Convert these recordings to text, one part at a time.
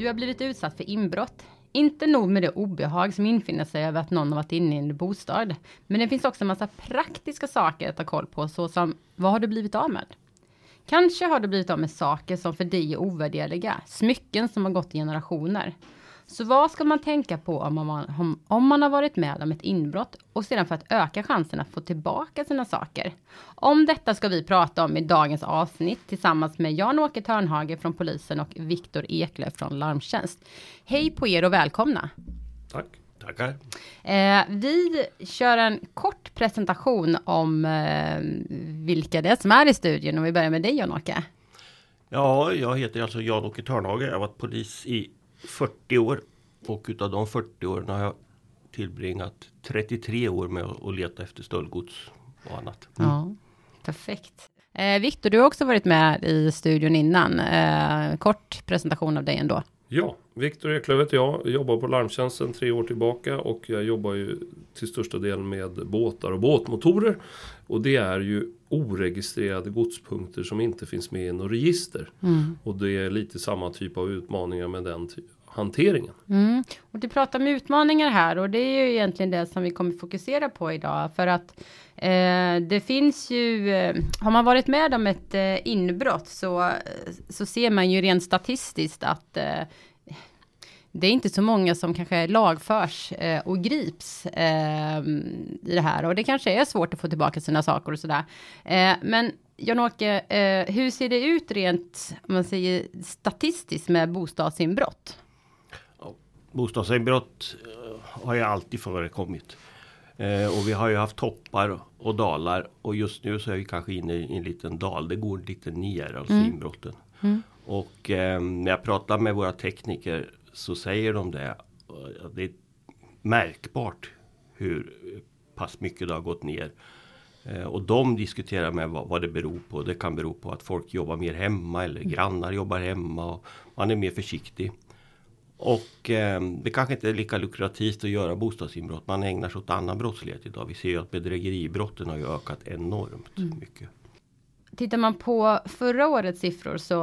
Du har blivit utsatt för inbrott. Inte nog med det obehag som infinner sig över att någon har varit inne i en bostad. Men det finns också en massa praktiska saker att ta koll på, såsom vad har du blivit av med? Kanske har du blivit av med saker som för dig är ovärderliga, smycken som har gått i generationer. Så vad ska man tänka på om man, om, om man har varit med om ett inbrott och sedan för att öka chansen att få tillbaka sina saker? Om detta ska vi prata om i dagens avsnitt tillsammans med Jan-Åke Törnhage från polisen och Viktor Eklöf från Larmtjänst. Hej på er och välkomna! Tack! Tackar! Eh, vi kör en kort presentation om eh, vilka det är som är i studion och vi börjar med dig Jan-Åke. Ja, jag heter alltså Jan-Åke Törnhage. Jag har varit polis i 40 år. Och utav de 40 åren har jag tillbringat 33 år med att leta efter stöldgods och annat. Mm. Ja, perfekt. Eh, Viktor, du har också varit med i studion innan. Eh, kort presentation av dig ändå. Ja, Viktor Eklöf heter jag. Jobbar på Larmtjänsten tre år tillbaka och jag jobbar ju till största delen med båtar och båtmotorer. Och det är ju oregistrerade godspunkter som inte finns med i något register. Mm. Och det är lite samma typ av utmaningar med den hanteringen. Mm. Och du pratar om utmaningar här och det är ju egentligen det som vi kommer fokusera på idag för att eh, det finns ju, eh, har man varit med om ett eh, inbrott så, eh, så ser man ju rent statistiskt att eh, det är inte så många som kanske lagförs eh, och grips eh, i det här och det kanske är svårt att få tillbaka sina saker och sådär. Eh, men Jan-Åke, eh, hur ser det ut rent, om man säger statistiskt med bostadsinbrott? Bostadsinbrott eh, har ju alltid förekommit. Eh, och vi har ju haft toppar och dalar och just nu så är vi kanske inne i en liten dal. Det går lite ner, alltså mm. inbrotten. Mm. Och eh, när jag pratar med våra tekniker så säger de det. Det är märkbart hur pass mycket det har gått ner. Eh, och de diskuterar med vad, vad, det beror på. Det kan bero på att folk jobbar mer hemma eller mm. grannar jobbar hemma. Och man är mer försiktig. Och eh, det kanske inte är lika lukrativt att göra bostadsinbrott. Man ägnar sig åt annan brottslighet idag. Vi ser ju att bedrägeribrotten har ju ökat enormt mm. mycket. Tittar man på förra årets siffror så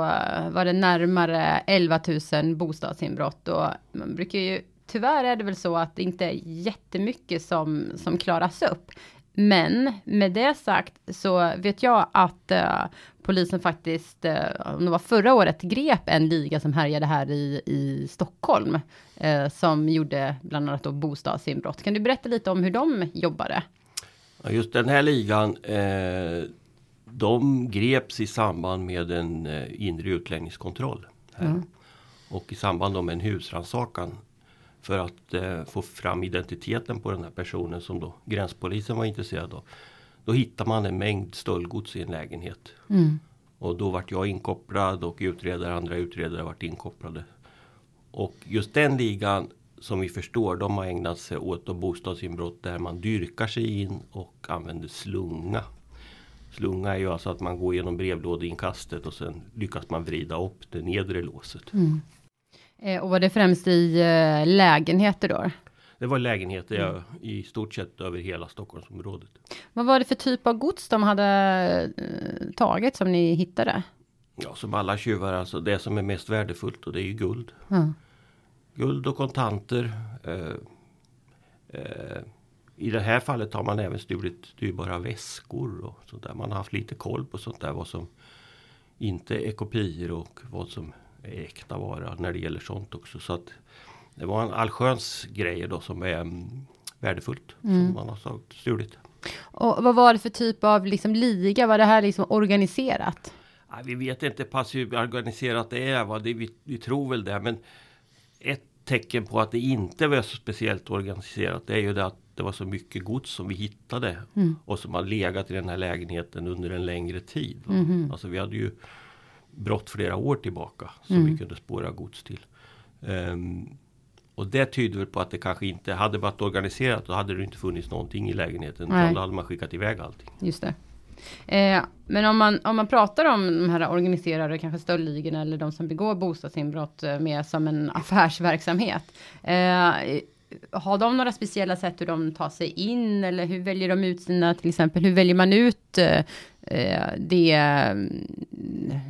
var det närmare 11 000 bostadsinbrott och man brukar ju Tyvärr är det väl så att det inte är jättemycket som, som klaras upp. Men med det sagt så vet jag att uh, polisen faktiskt, uh, om det var förra året, grep en liga som härjade här i, i Stockholm. Uh, som gjorde bland annat då bostadsinbrott. Kan du berätta lite om hur de jobbade? Ja, just den här ligan, de greps i samband med en inre utlänningskontroll. Mm. Och i samband med en husrannsakan för att eh, få fram identiteten på den här personen som då gränspolisen var intresserad av. Då hittar man en mängd stöldgods i en lägenhet. Mm. Och då vart jag inkopplad och utredare, andra utredare vart inkopplade. Och just den ligan som vi förstår, de har ägnat sig åt bostadsinbrott där man dyrkar sig in och använder slunga. Slunga är ju alltså att man går genom brevlådeinkastet och sen lyckas man vrida upp det nedre låset. Mm. Eh, och var det främst i eh, lägenheter då? Det var lägenheter ja, i stort sett över hela Stockholmsområdet. Vad var det för typ av gods de hade eh, tagit som ni hittade? Ja, som alla tjuvar, alltså det som är mest värdefullt och det är ju guld. Mm. Guld och kontanter. Eh, eh, I det här fallet har man även stulit dyrbara väskor och sånt där. Man har haft lite koll på sånt där, vad som inte är kopior och vad som äkta vara när det gäller sånt också. Så att det var en allsköns grejer då som är mm, värdefullt. Mm. Som man har stulit. Och vad var det för typ av liksom liga? Var det här liksom organiserat? Ja, vi vet inte pass hur organiserat det är. Va? Det, vi, vi tror väl det. Men ett tecken på att det inte var så speciellt organiserat. Det är ju det att det var så mycket gods som vi hittade. Mm. Och som har legat i den här lägenheten under en längre tid. Mm. Alltså vi hade ju brott flera år tillbaka som mm. vi kunde spåra gods till. Um, och det tyder väl på att det kanske inte hade varit organiserat. Då hade det inte funnits någonting i lägenheten. Nej. Då hade man skickat iväg allting. Just det. Eh, men om man, om man pratar om de här organiserade, kanske stöldligorna eller de som begår bostadsinbrott eh, mer som en affärsverksamhet. Eh, har de några speciella sätt hur de tar sig in eller hur väljer de ut sina, till exempel, hur väljer man ut eh, det,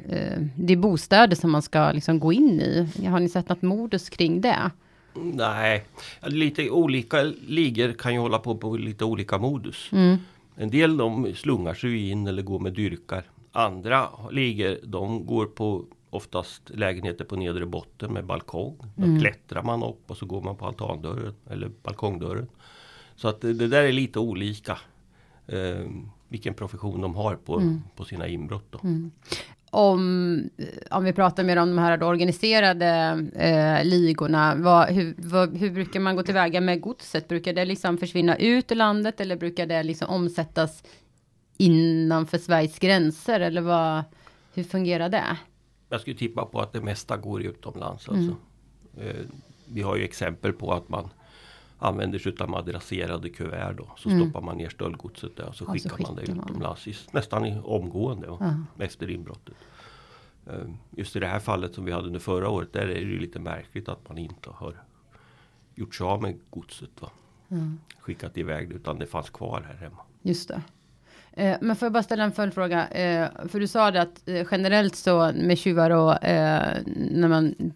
eh, det bostäder som man ska liksom gå in i? Har ni sett något modus kring det? Nej, lite olika ligor kan ju hålla på på lite olika modus. Mm. En del de slungar sig in eller går med dyrkar. Andra ligor de går på oftast lägenheter på nedre botten med balkong. Då mm. klättrar man upp och så går man på altandörren eller balkongdörren. Så att det, det där är lite olika. Eh, vilken profession de har på, mm. på sina inbrott. Mm. Om, om vi pratar mer om de här organiserade eh, ligorna, vad, hur, vad, hur brukar man gå tillväga med godset? Brukar det liksom försvinna ut ur landet eller brukar det liksom omsättas innanför Sveriges gränser? Eller vad, hur fungerar det? Jag skulle tippa på att det mesta går utomlands. Alltså. Mm. Vi har ju exempel på att man använder sig av madrasserade kuvert då. Så mm. stoppar man ner stöldgodset där och så skickar, skickar man det utomlands. I, nästan i omgående va? Ja. efter inbrottet. Eh, just i det här fallet som vi hade under förra året. Där är det ju lite märkligt att man inte har gjort sig av med godset. Va? Mm. Skickat iväg det utan det fanns kvar här hemma. Just det. Eh, men får jag bara ställa en följdfråga? Eh, för du sa det att eh, generellt så med tjuvar och när man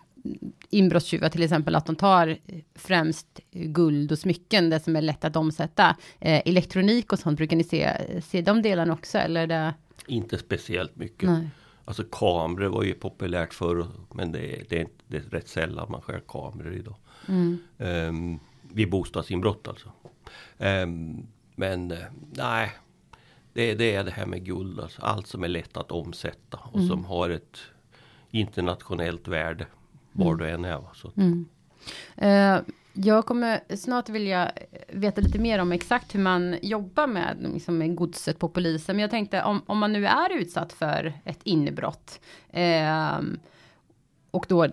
inbrottstjuvar till exempel att de tar främst guld och smycken, det som är lätt att omsätta. Elektronik och sånt, brukar ni se, se de delarna också eller? Det... Inte speciellt mycket. Nej. Alltså kameror var ju populärt förr men det, det, det är rätt sällan man skär kameror idag. Mm. Um, vid bostadsinbrott alltså. Um, men nej, det, det, är det här med guld. Alltså allt som är lätt att omsätta och mm. som har ett internationellt värde. Var du än är. Så. Mm. Uh, jag kommer snart vilja veta lite mer om exakt hur man jobbar med, liksom, med godset på polisen. Men jag tänkte om, om man nu är utsatt för ett inbrott. Uh, och då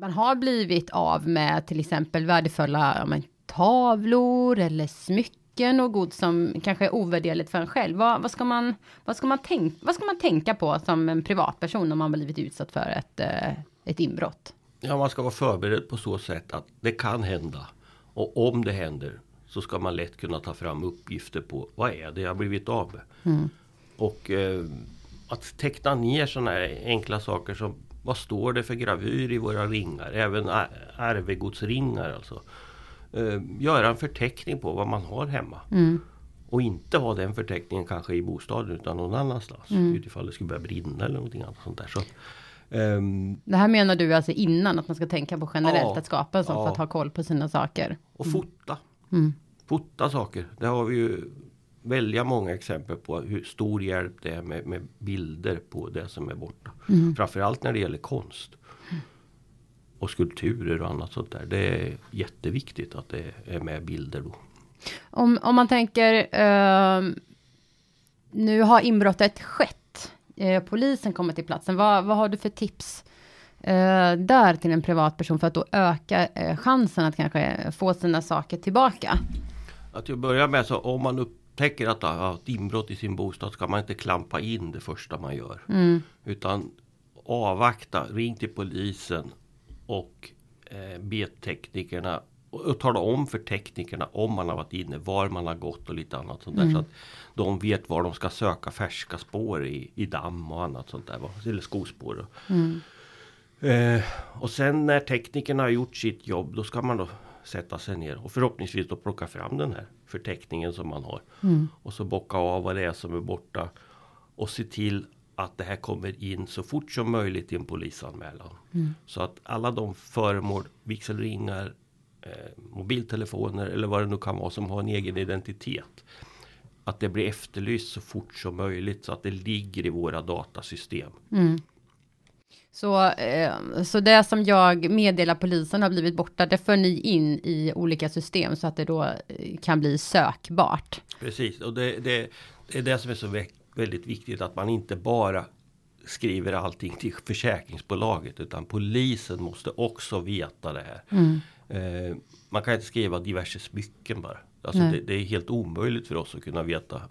man har blivit av med till exempel värdefulla ja, men, tavlor eller smycken smycken och gods som kanske är ovärderligt för en själv. Vad, vad, ska man, vad, ska man tänk, vad ska man tänka på som en privatperson om man blivit utsatt för ett, eh, ett inbrott? Ja, man ska vara förberedd på så sätt att det kan hända. Och om det händer så ska man lätt kunna ta fram uppgifter på vad är det jag blivit av med. Mm. Och eh, att teckna ner sådana här enkla saker som vad står det för gravyr i våra ringar? Även arvegodsringar alltså eh, göra en förteckning på vad man har hemma. Mm. Och inte ha den förteckningen kanske i bostaden utan någon annanstans. Mm. Utifall det skulle börja brinna eller någonting annat sånt där. Så, um, det här menar du alltså innan att man ska tänka på generellt ja, att skapa en sån ja. för att ha koll på sina saker? Och mm. fota. Mm. Fota saker. Det har vi ju väldigt många exempel på hur stor hjälp det är med, med bilder på det som är borta. Mm. Framförallt när det gäller konst och skulpturer och annat sånt där. Det är jätteviktigt att det är med bilder då. Om, om man tänker, uh, nu har inbrottet skett. Uh, polisen kommer till platsen. Vad, vad har du för tips uh, där till en privatperson för att då öka uh, chansen att kanske få sina saker tillbaka? Att jag börjar med så om man upptäcker att det har ett inbrott i sin bostad ska man inte klampa in det första man gör. Mm. Utan avvakta, ring till polisen och eh, be teknikerna och tala om för teknikerna om man har varit inne, var man har gått och lite annat sånt där. Mm. Så att de vet var de ska söka färska spår i, i damm och annat sånt där. Eller skospår. Mm. Eh, och sen när teknikerna har gjort sitt jobb då ska man då sätta sig ner och förhoppningsvis då plocka fram den här förteckningen som man har. Mm. Och så bocka av vad det är som är borta. Och se till att det här kommer in så fort som möjligt i en polisanmälan. Mm. Så att alla de föremål, vigselringar, eh, mobiltelefoner eller vad det nu kan vara som har en egen identitet. Att det blir efterlyst så fort som möjligt så att det ligger i våra datasystem. Mm. Så, eh, så det som jag meddelar polisen har blivit borta, det för ni in i olika system så att det då eh, kan bli sökbart. Precis, och det, det, det är det som är så väldigt viktigt att man inte bara skriver allting till försäkringsbolaget utan polisen måste också veta det här. Mm. Eh, man kan inte skriva diverse smycken bara. Alltså det, det, är helt omöjligt för oss att kunna veta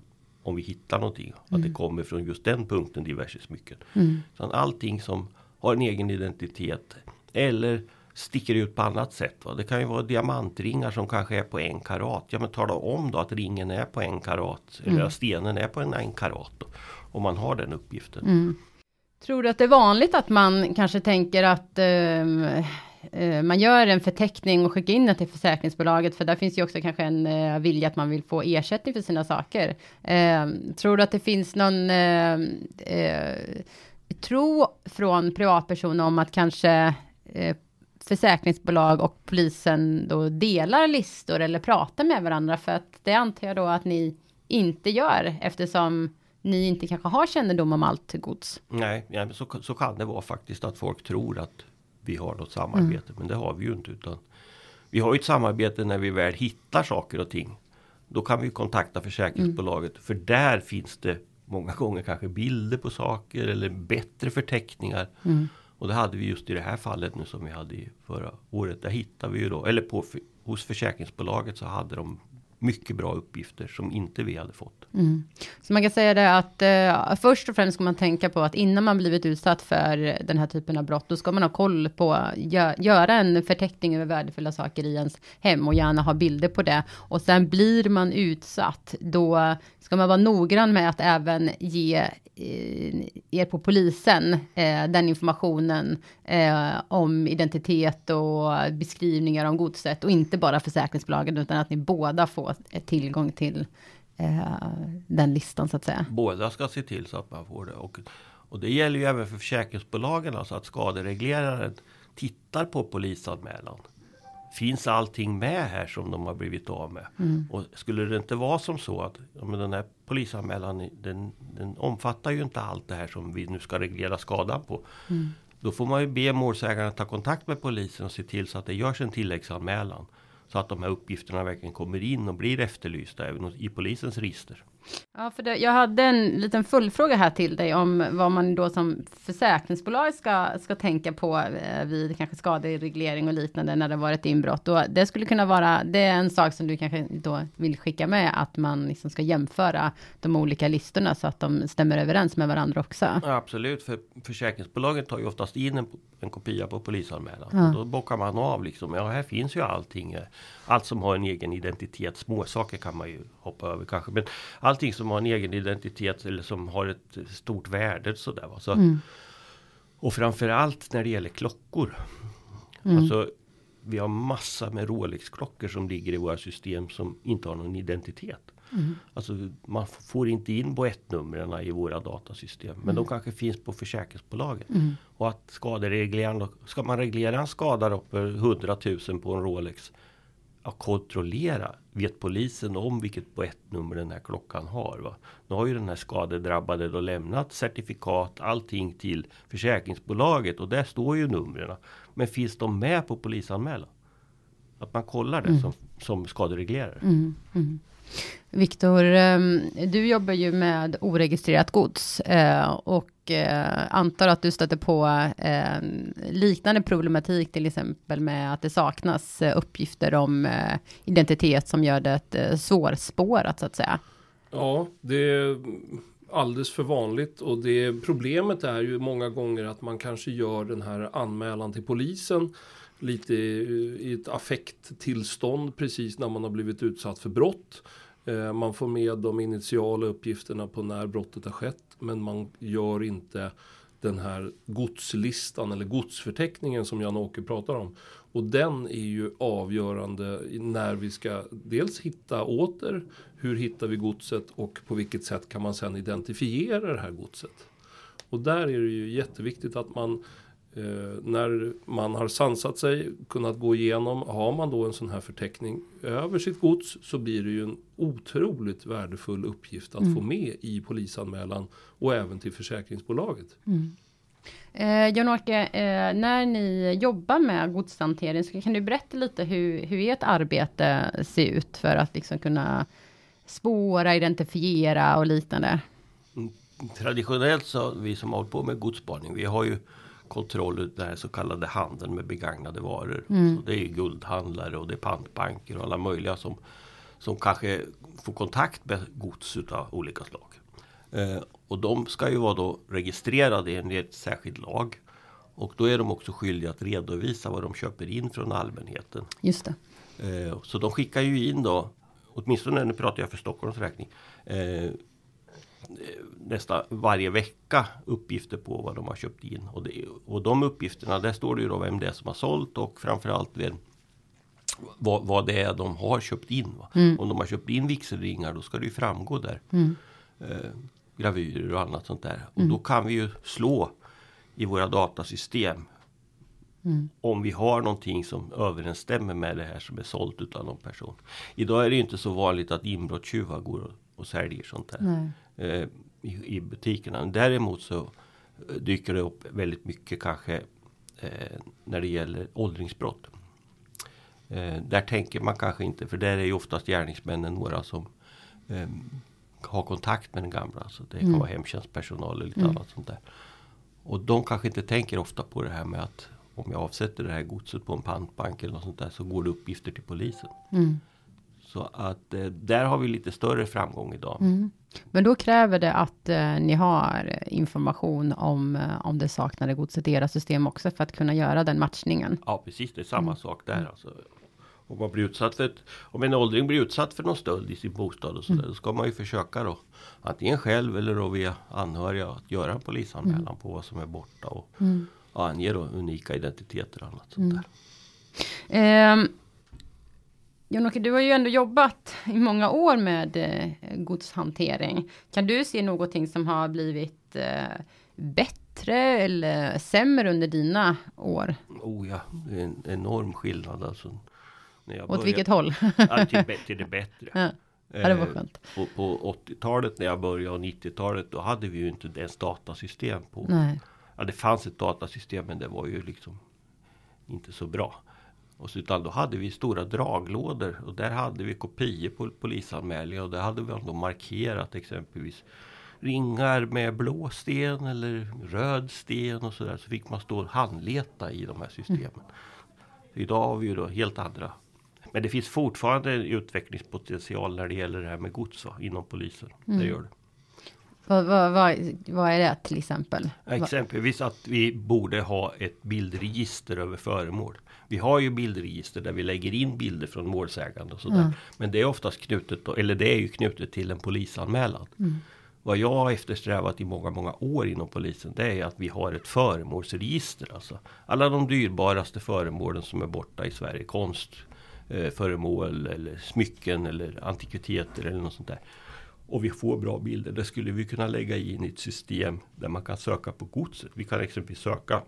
om vi hittar någonting. Mm. Att det kommer från just den punkten diverse smycken. Mm. Så allting som har en egen identitet eller sticker ut på annat sätt. Va? Det kan ju vara diamantringar som kanske är på en karat. Ja men tala om då att ringen är på en karat. Eller att stenen är på en, en karat. Då, om man har den uppgiften. Tror du att det är vanligt att man kanske tänker att ehm, eh, man gör en förteckning och skickar in den till försäkringsbolaget, för där finns ju också kanske en eh, vilja att man vill få ersättning för sina saker. Eh, tror du att det finns någon eh, eh, tro från privatpersoner om att kanske eh, försäkringsbolag och polisen då delar listor eller pratar med varandra? För att det antar jag då att ni inte gör eftersom ni inte kanske har kännedom om allt gods. Nej, ja, men så, så kan det vara faktiskt att folk tror att vi har något samarbete. Mm. Men det har vi ju inte. Utan vi har ju ett samarbete när vi väl hittar saker och ting. Då kan vi kontakta försäkringsbolaget. Mm. För där finns det många gånger kanske bilder på saker eller bättre förteckningar. Mm. Och det hade vi just i det här fallet nu som vi hade i förra året. Där hittade vi ju då, eller på, hos försäkringsbolaget så hade de mycket bra uppgifter som inte vi hade fått. Mm. Så man kan säga det att eh, först och främst ska man tänka på att innan man blivit utsatt för den här typen av brott, då ska man ha koll på, gö göra en förteckning över värdefulla saker i ens hem och gärna ha bilder på det. Och sen blir man utsatt, då ska man vara noggrann med att även ge eh, er på polisen eh, den informationen eh, om identitet och beskrivningar om godset och inte bara försäkringsbolagen utan att ni båda får eh, tillgång till eh, den listan så att säga. Båda ska se till så att man får det. Och, och det gäller ju även för försäkringsbolagen. Alltså att skaderegleraren tittar på polisanmälan. Finns allting med här som de har blivit av med? Och skulle det inte vara som så att ja, den här polisanmälan den, den omfattar ju inte allt det här som vi nu ska reglera skadan på. Då får man ju be målsägaren ta kontakt med polisen och se till så att det görs en tilläggsanmälan. Så att de här uppgifterna verkligen kommer in och blir efterlysta även i polisens register. Ja, för det, jag hade en liten fullfråga här till dig om vad man då som försäkringsbolag ska, ska tänka på eh, vid kanske skadereglering och liknande när det varit inbrott. Och det skulle kunna vara, det är en sak som du kanske då vill skicka med, att man liksom ska jämföra de olika listorna så att de stämmer överens med varandra också. Ja, absolut, för försäkringsbolaget tar ju oftast in en, en kopia på polisanmälan. Ja. Då bockar man av liksom. Ja, här finns ju allting. Allt som har en egen identitet. Småsaker kan man ju hoppa över kanske. Men allting som har en egen identitet eller som har ett stort värde sådär. Va? Så, Mm. Och framförallt när det gäller klockor. Mm. Alltså, vi har massa med Rolex-klockor som ligger i våra system som inte har någon identitet. Mm. Alltså man får inte in boettnumren i våra datasystem. Men de kanske finns på försäkringsbolaget. Mm. Och att skaderegleringen, då- ska man reglera en skada då för 100 000 på en Rolex. Ja, kontrollera. Vet polisen om vilket boettnummer den här klockan har? Va? Nu har ju den här skadedrabbade då lämnat certifikat, allting till försäkringsbolaget och där står ju numren. Men finns de med på polisanmälan? Att man kollar det som, som skadereglerare. Mm, mm. Viktor, ehm, du jobbar ju med oregistrerat gods eh, och eh, antar att du stöter på ehm, liknande problematik, till exempel med att det saknas eh, uppgifter om identitet som gör det svårspårat så att säga. Ja, det är alldeles för vanligt och det problemet är ju många gånger att man kanske gör den här anmälan till polisen lite i i ett affekttillstånd precis när man har blivit utsatt för brott. Eh, man får med de initiala uppgifterna på när brottet har skett men man gör inte den här godslistan eller godsförteckningen som Jan-Åke pratar om. Och den är ju avgörande när vi ska dels hitta åter, hur hittar vi godset och på vilket sätt kan man sedan identifiera det här godset. Och där är det ju jätteviktigt att man eh, när man har sansat sig, kunnat gå igenom, har man då en sån här förteckning över sitt gods så blir det ju en otroligt värdefull uppgift att få med i polisanmälan och även till försäkringsbolaget. Eh, Jan-Åke, eh, när ni jobbar med godshantering, så kan du berätta lite hur, hur ert arbete ser ut för att liksom kunna spåra, identifiera och liknande? Traditionellt så vi som har hållit på med godsspaning, vi har ju kontroll över den här så kallade handeln med begagnade varor. Så det är guldhandlare och det är pantbanker och alla möjliga som, som kanske får kontakt med gods av olika slag. Eh, och de ska ju vara då registrerade enligt särskild lag. Och då är de också skyldiga att redovisa vad de köper in från allmänheten. Just. Eh, så de skickar ju in då, åtminstone nu pratar jag för Stockholms räkning, eh, nästa varje vecka uppgifter på vad de har köpt in. Och, det, och de uppgifterna, där står det ju då vem det är som har sålt och framförallt vem, vad, vad det är de har köpt in. Mm. Om de har köpt in vigselringar då ska det ju framgå där. Mm. Eh, gravyrer och annat sånt där. Och mm. då kan vi ju slå i våra datasystem Mm. Om vi har någonting som överensstämmer med det här som är sålt utav någon person. Idag är det inte så vanligt att inbrottstjuvar går och, och säljer sånt här eh, i, i, butikerna. Däremot så eh, dyker det upp väldigt mycket kanske eh, när det gäller åldringsbrott. Eh, där tänker man kanske inte, för där är ju oftast gärningsmännen några som eh, har kontakt med den gamla. Så det kan mm. vara hemtjänstpersonal eller lite mm. annat sånt där. Och de kanske inte tänker ofta på det här med att om jag avsätter det här godset på en pantbank eller något sånt där så går det uppgifter till polisen. Mm. Så att eh, där har vi lite större framgång idag. Mm. Men då kräver det att eh, ni har information om, eh, om det saknade godset i era system också för att kunna göra den matchningen. Ja precis, det är samma mm. sak där. Alltså. Om, man blir utsatt för ett, om en åldring blir utsatt för någon stöld i sin bostad och så mm. där, då ska man ju försöka då antingen själv eller då via anhöriga att göra en polisanmälan mm. på vad som är borta och mm. ange då unika identiteter och annat sånt mm. där. Um, Jon-Åke, du har ju ändå jobbat i många år med eh, godshantering. Kan du se någonting som har blivit eh, bättre eller sämre under dina år? Oh ja, det är en enorm skillnad alltså. När jag Åt började, vilket håll? ja, till, till det bättre. Ja. Ja, det var eh, skönt. På, på 80-talet när jag började och 90-talet då hade vi ju inte ens datasystem på. Nej. Ja, det fanns ett datasystem men det var ju liksom inte så bra. Så, utan då hade vi stora draglådor och där hade vi kopior på polisanmälningar och där hade vi då markerat exempelvis ringar med blå sten eller röd sten och sådär. Så fick man stå och handleta i de här systemen. Mm. Idag har vi ju då helt andra. Men det finns fortfarande utvecklingspotential när det gäller det här med gods va, inom polisen. Mm. Det gör det. Vad, vad, vad, vad, är det till exempel? Exempelvis att vi borde ha ett bildregister över föremål. Vi har ju bildregister där vi lägger in bilder från målsägande och sådär. Mm. Men det är oftast knutet, eller det är ju knutet till en polisanmälan. Mm. Vad jag har eftersträvat i många, många år inom polisen det är att vi har ett föremålsregister. Alltså alla de dyrbaraste föremålen som är borta i Sverige. Konst, eh, föremål eller smycken eller antikviteter eller något sånt där. Och vi får bra bilder. Det skulle vi kunna lägga in i ett system där man kan söka på godset. Vi kan exempelvis söka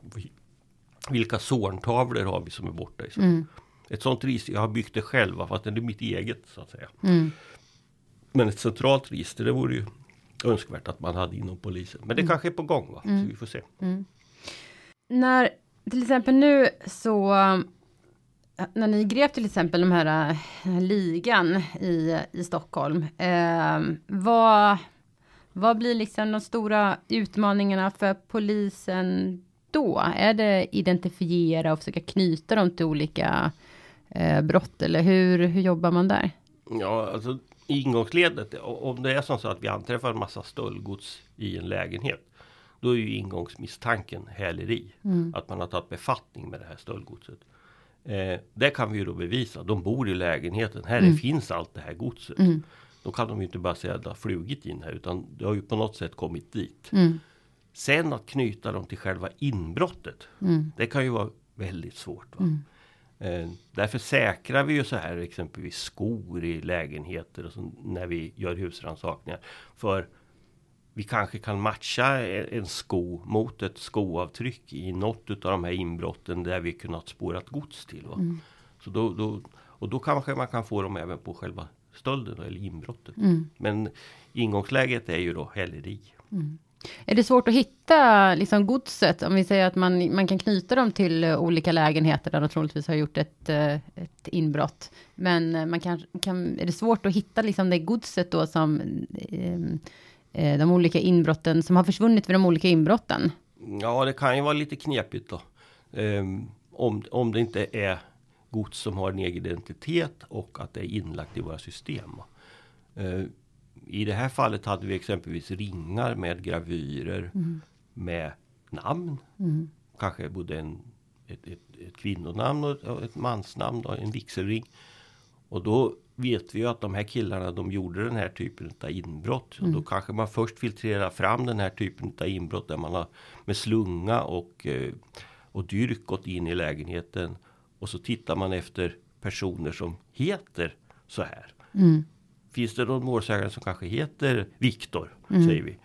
vilka zorntavlor har vi som är borta. Mm. Ett sånt register, jag har byggt det själv fast det är mitt eget så att säga. Mm. Men ett centralt register det vore ju önskvärt att man hade inom polisen. Men det mm. kanske är på gång va? Så mm. vi får se. Mm. När till exempel nu så när ni grep till exempel de här äh, ligan i, i Stockholm. Eh, vad, vad blir liksom de stora utmaningarna för polisen då? Är det identifiera och försöka knyta dem till olika eh, brott eller hur, hur jobbar man där? Ja, alltså ingångsledet, om det är som så att vi anträffar en massa stöldgods i en lägenhet. Då är ju ingångsmisstanken häleri. Mm. Att man har tagit befattning med det här stöldgodset. Eh, det kan vi ju då bevisa. De bor i lägenheten. Här mm. finns allt det här godset. Mm. Då kan de ju inte bara säga att det har flugit in här utan det har ju på något sätt kommit dit. Mm. Sen att knyta dem till själva inbrottet. Mm. Det kan ju vara väldigt svårt. Va? Mm. Eh, därför säkrar vi ju så här exempelvis skor i lägenheter och så, när vi gör husrannsakningar. För vi kanske kan matcha en sko mot ett skoavtryck i något av de här inbrotten där vi kunnat spåra gods till. Mm. Så då, då, och då kanske man kan få dem även på själva stölden eller inbrottet. Mm. Men ingångsläget är ju då häleri. Mm. Är det svårt att hitta liksom godset? Om vi säger att man, man kan knyta dem till olika lägenheter där de troligtvis har gjort ett, eh, ett inbrott. Men man kan, kan, är det svårt att hitta liksom det godset då som eh, eh, de olika inbrotten som har försvunnit vid de olika inbrotten? Ja, det kan ju vara lite knepigt då. Um, om, om det inte är gods som har en egen identitet och att det är inlagt i våra system. Uh, I det här fallet hade vi exempelvis ringar med gravyrer mm. med namn. Mm. kanske både en, ett, ett, ett kvinnonamn och ett mansnamn, då, en vigselring. Och då vet vi ju att de här killarna de gjorde den här typen av inbrott. Mm. Då kanske man först filtrerar fram den här typen av inbrott där man har med slunga och, eh, och dyrk gått in i lägenheten. Och så tittar man efter personer som heter så här. Mm. Finns det någon målsägande som kanske heter Viktor, mm. säger vi.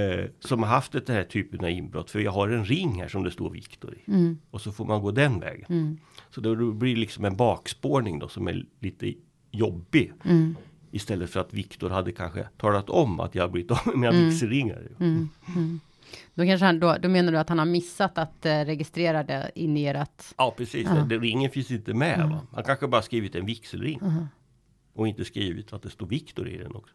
Eh, som har haft den här typen av inbrott. För jag har en ring här som det står Viktor i. Mm. Och så får man gå den vägen. Mm. Så det blir liksom en bakspårning då som är lite jobbig. Mm. Istället för att Viktor hade kanske talat om att jag blivit av med mina mm. vigselringar. Mm. Mm. Då, kanske han, då, då menar du att han har missat att eh, registrera det in i ert... Ja precis, uh -huh. ringen finns inte med. -huh. Han kanske bara skrivit en vigselring. Och inte skrivit att det står Viktor i den också.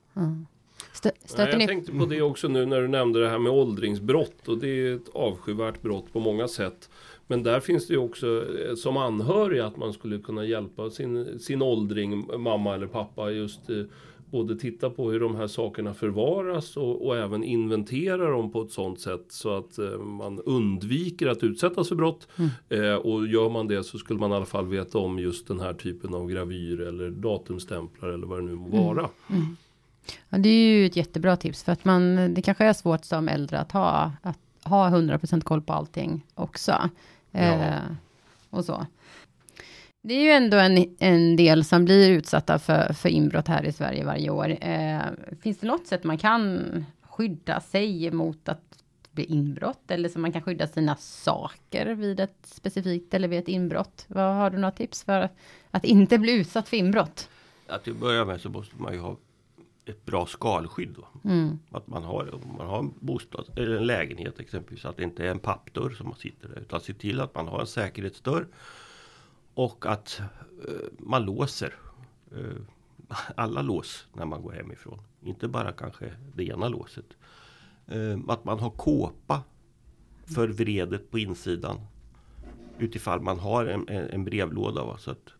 Stö Nej, jag tänkte på det också nu när du nämnde det här med åldringsbrott. Och det är ett avskyvärt brott på många sätt. Men där finns det ju också eh, som anhörig att man skulle kunna hjälpa sin, sin åldring, mamma eller pappa, just eh, både titta på hur de här sakerna förvaras och, och, även inventera dem på ett sådant sätt så att eh, man undviker att utsättas för brott. Mm. Eh, och gör man det så skulle man i alla fall veta om just den här typen av gravyr eller datumstämplar eller vad det nu må mm. vara. Mm. Mm. Ja, det är ju ett jättebra tips för att man, det kanske är svårt som äldre att ha, att ha 100% koll på allting också. Ja. Eh, och så. Det är ju ändå en, en del som blir utsatta för, för inbrott här i Sverige varje år. Eh, finns det något sätt man kan skydda sig mot att bli inbrott? Eller så man kan skydda sina saker vid ett specifikt eller vid ett inbrott? Vad Har du några tips för att inte bli utsatt för inbrott? Ja, till att börja med så måste man ju ha ett bra skalskydd. Mm. Att man har, man har en bostad eller en lägenhet exempelvis. Att det inte är en pappdörr som man sitter där. Utan se till att man har en säkerhetsdörr. Och att eh, man låser eh, alla lås när man går hemifrån. Inte bara kanske det ena låset. Eh, att man har kåpa för vredet på insidan. Utifall man har en, en, en brevlåda. Va? Så att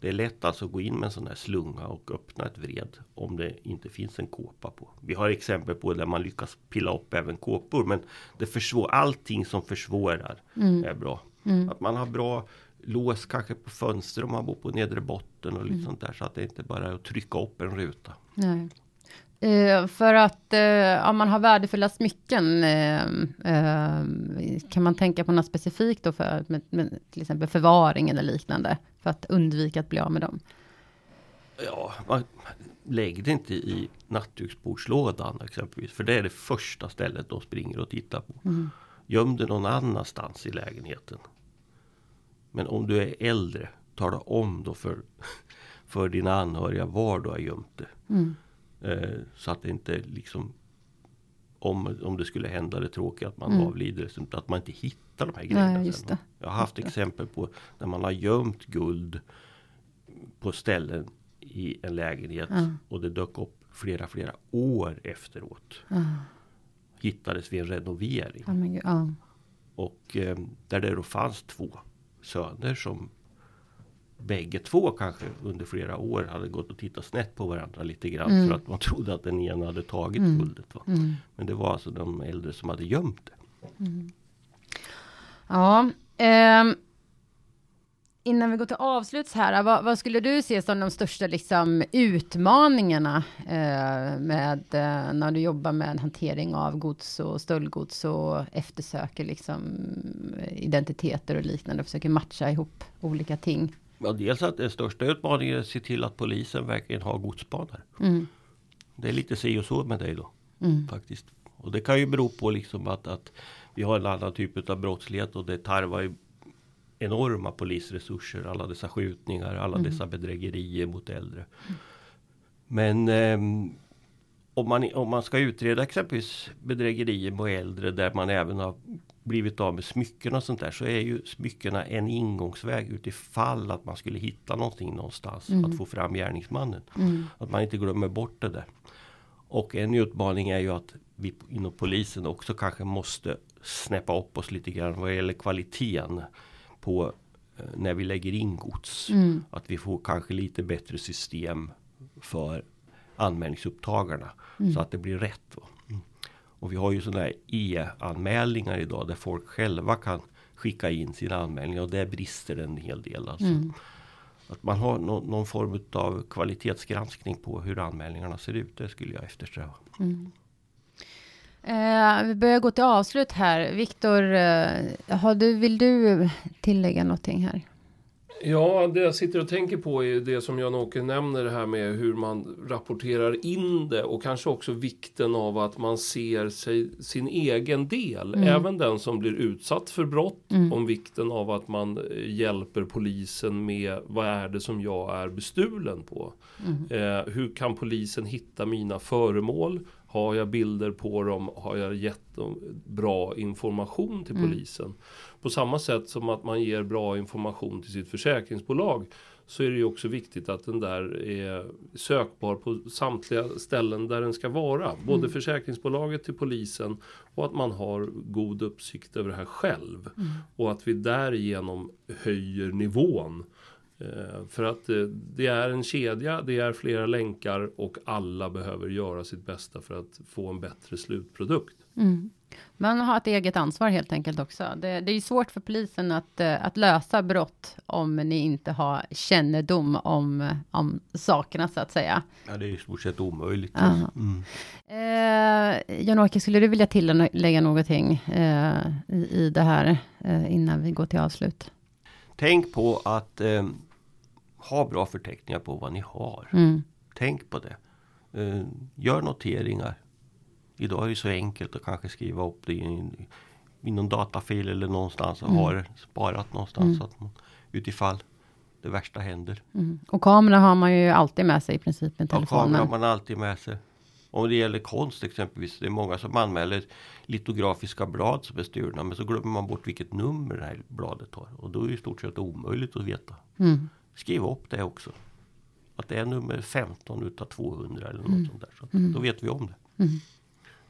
det är lätt alltså att gå in med en sån här slunga och öppna ett vred om det inte finns en kåpa på. Vi har exempel på där man lyckas pilla upp även kåpor men det försvår, allting som försvårar mm. är bra. Mm. Att man har bra lås kanske på fönster om man bor på nedre botten och lite mm. sånt där så att det inte bara är att trycka upp en ruta. Nej. Uh, för att uh, om man har värdefulla smycken, uh, kan man tänka på något specifikt då för med, med, till exempel förvaring eller liknande? För att undvika att bli av med dem? Ja, man, lägg det inte i nattduksbordslådan exempelvis. För det är det första stället de springer och tittar på. Mm. Göm det någon annanstans i lägenheten. Men om du är äldre, tala om då för, för dina anhöriga var du har gömt det. Mm. Eh, så att det inte liksom om, om det skulle hända det tråkiga att man mm. avlider. Att man inte hittar de här grejerna. Nej. Jag har haft exempel på när man har gömt guld på ställen i en lägenhet mm. och det dök upp flera flera år efteråt. Mm. Hittades vid en renovering. Oh och eh, där det då fanns två söner som bägge två kanske under flera år hade gått och tittat snett på varandra lite grann mm. för att man trodde att den ena hade tagit mm. guldet. Va? Mm. Men det var alltså de äldre som hade gömt det. Mm. Ja, eh, innan vi går till avsluts här, vad, vad, skulle du se som de största liksom, utmaningarna eh, med eh, när du jobbar med hantering av gods och stöldgods och eftersöker liksom, identiteter och liknande och försöker matcha ihop olika ting? Ja, dels att den största utmaningen är att se till att polisen verkligen har godsspanare. Mm. Det är lite si och så med dig då. Mm. Faktiskt. Och det kan ju bero på liksom att, att vi har en annan typ av brottslighet och det tarvar ju enorma polisresurser. Alla dessa skjutningar, alla mm. dessa bedrägerier mot äldre. Men eh, om, man, om man ska utreda exempelvis bedrägerier mot äldre där man även har blivit av med smycken och sånt där så är ju smyckena en ingångsväg utifall att man skulle hitta någonting någonstans. Mm. Att få fram gärningsmannen. Mm. Att man inte glömmer bort det där. Och en utmaning är ju att vi inom polisen också kanske måste snäppa upp oss lite grann vad gäller kvaliteten på eh, när vi lägger in gods. Mm. Att vi får kanske lite bättre system för anmälningsupptagarna. Mm. Så att det blir rätt. Va? Och vi har ju sådana här e-anmälningar idag där folk själva kan skicka in sina anmälningar och där brister det en hel del. Alltså. Mm. Att man har no någon form av kvalitetsgranskning på hur anmälningarna ser ut. Det skulle jag eftersträva. Mm. Eh, vi börjar gå till avslut här. Viktor, eh, du, vill du tillägga någonting här? Ja, det jag sitter och tänker på är det som Jan-Åke nämner det här med hur man rapporterar in det och kanske också vikten av att man ser sig, sin egen del, mm. även den som blir utsatt för brott, mm. om vikten av att man eh, hjälper polisen med vad är det som jag är bestulen på? Mm. Eh, hur kan polisen hitta mina föremål? Har jag bilder på dem? Har jag gett dem bra information till mm. polisen? På samma sätt som att man ger bra information till sitt försäkringsbolag så är det ju också viktigt att den där är sökbar på samtliga ställen där den ska vara. Både mm. försäkringsbolaget till polisen och att man har god uppsikt över det här själv. Mm. Och att vi därigenom höjer nivån för att eh, det är en kedja, det är flera länkar och alla behöver göra sitt bästa för att få en bättre slutprodukt. Mm. Man har ett eget ansvar helt enkelt också. Det, det är svårt för polisen att, eh, att lösa brott om ni inte har kännedom om, om sakerna så att säga. Ja, det är i stort sett omöjligt. Mm. Eh, Jan-Åke, skulle du vilja tillägga någonting eh, i, i det här eh, innan vi går till avslut? Tänk på att eh, ha bra förteckningar på vad ni har. Mm. Tänk på det. Uh, gör noteringar. Idag är det så enkelt att kanske skriva upp det i, i någon datafil eller någonstans och mm. ha det sparat någonstans. Mm. Så att man, utifall det värsta händer. Mm. Och kameran har man ju alltid med sig i princip med telefonen. Ja, kameran har man alltid med sig. Om det gäller konst exempelvis. Det är många som anmäler litografiska blad som är stulna. Men så glömmer man bort vilket nummer det här bladet har. Och då är det i stort sett omöjligt att veta. Mm skriva upp det också. Att det är nummer 15 utav 200 eller något mm. sånt där. Så mm. Då vet vi om det. Mm.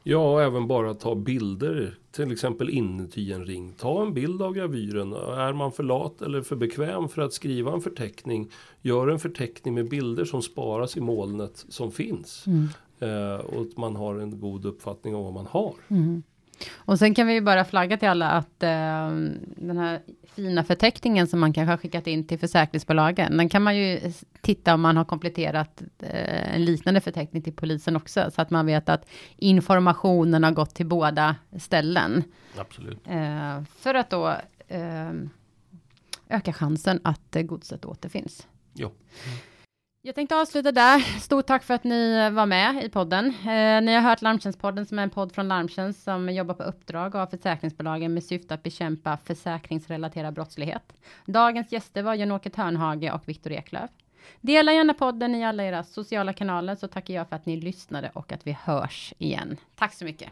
Ja, och även bara ta bilder. Till exempel inuti en ring. Ta en bild av gravyren. Är man för lat eller för bekväm för att skriva en förteckning. Gör en förteckning med bilder som sparas i molnet som finns. Mm. Eh, och att man har en god uppfattning om vad man har. Mm. Och sen kan vi ju bara flagga till alla att eh, den här fina förteckningen som man kanske har skickat in till försäkringsbolagen, den kan man ju titta om man har kompletterat eh, en liknande förteckning till polisen också, så att man vet att informationen har gått till båda ställen. Absolut. Eh, för att då eh, öka chansen att godset återfinns. Ja. Mm. Jag tänkte avsluta där. Stort tack för att ni var med i podden. Eh, ni har hört Larmtjänstpodden som är en podd från Larmtjänst som jobbar på uppdrag av försäkringsbolagen med syfte att bekämpa försäkringsrelaterad brottslighet. Dagens gäster var Jan-Åke Törnhage och Viktor Eklöf. Dela gärna podden i alla era sociala kanaler så tackar jag för att ni lyssnade och att vi hörs igen. Tack så mycket.